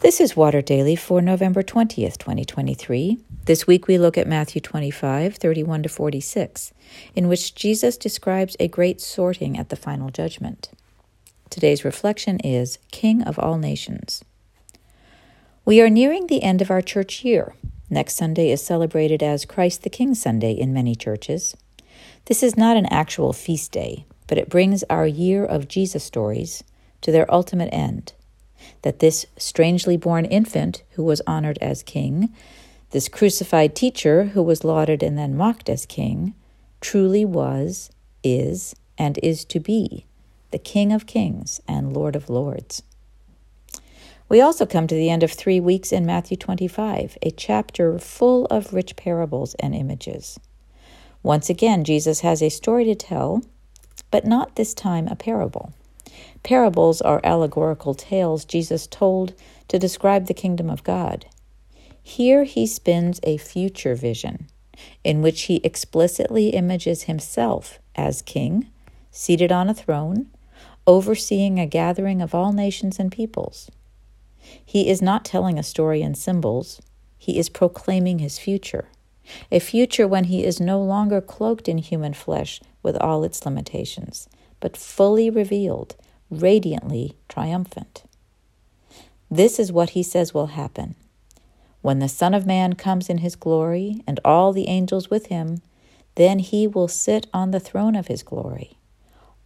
This is Water Daily for November 20th, 2023. This week we look at Matthew 25, 31 to 46, in which Jesus describes a great sorting at the final judgment. Today's reflection is King of All Nations. We are nearing the end of our church year. Next Sunday is celebrated as Christ the King Sunday in many churches. This is not an actual feast day, but it brings our year of Jesus stories to their ultimate end that this strangely born infant who was honored as king, this crucified teacher who was lauded and then mocked as king, truly was, is, and is to be the King of kings and Lord of lords. We also come to the end of three weeks in Matthew 25, a chapter full of rich parables and images. Once again, Jesus has a story to tell, but not this time a parable. Parables are allegorical tales Jesus told to describe the kingdom of God. Here he spins a future vision in which he explicitly images himself as king, seated on a throne, overseeing a gathering of all nations and peoples. He is not telling a story in symbols, he is proclaiming his future, a future when he is no longer cloaked in human flesh with all its limitations, but fully revealed radiantly triumphant. This is what he says will happen. When the Son of Man comes in his glory, and all the angels with him, then he will sit on the throne of his glory.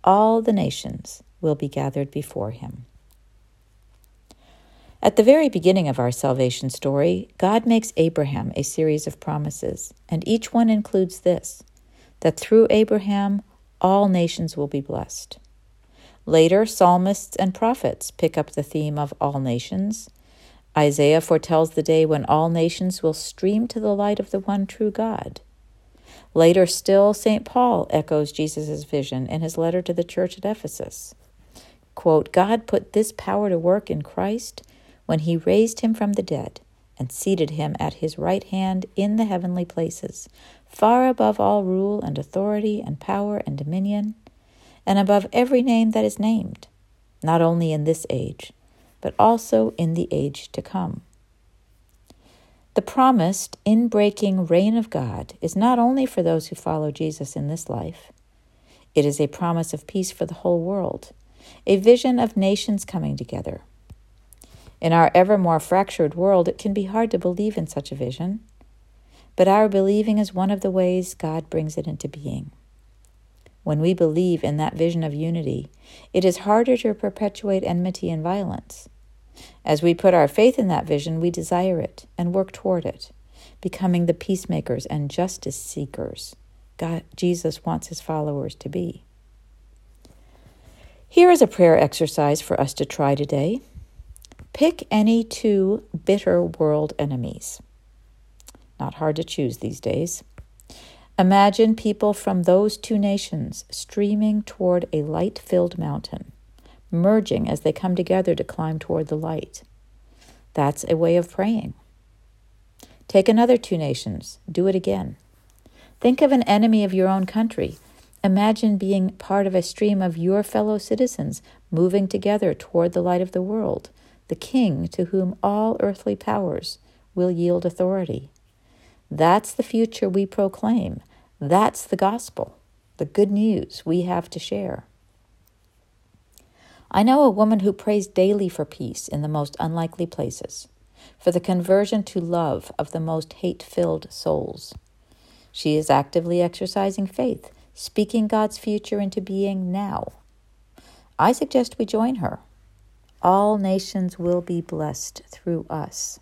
All the nations will be gathered before him. At the very beginning of our salvation story, God makes Abraham a series of promises, and each one includes this that through Abraham all nations will be blessed. Later, psalmists and prophets pick up the theme of all nations. Isaiah foretells the day when all nations will stream to the light of the one true God. Later still, St. Paul echoes Jesus' vision in his letter to the church at Ephesus. Quote, God put this power to work in Christ when he raised him from the dead and seated him at his right hand in the heavenly places, far above all rule and authority and power and dominion and above every name that is named, not only in this age, but also in the age to come. The promised, in-breaking reign of God is not only for those who follow Jesus in this life, it is a promise of peace for the whole world, a vision of nations coming together. In our ever more fractured world, it can be hard to believe in such a vision, but our believing is one of the ways God brings it into being when we believe in that vision of unity, it is harder to perpetuate enmity and violence. As we put our faith in that vision, we desire it and work toward it, becoming the peacemakers and justice seekers God, Jesus wants his followers to be. Here is a prayer exercise for us to try today. Pick any two bitter world enemies. Not hard to choose these days. Imagine people from those two nations streaming toward a light filled mountain, merging as they come together to climb toward the light. That's a way of praying. Take another two nations, do it again. Think of an enemy of your own country. Imagine being part of a stream of your fellow citizens moving together toward the light of the world, the King to whom all earthly powers will yield authority. That's the future we proclaim that's the gospel, the good news we have to share. I know a woman who prays daily for peace in the most unlikely places, for the conversion to love of the most hate filled souls. She is actively exercising faith, speaking God's future into being now. I suggest we join her. All nations will be blessed through us.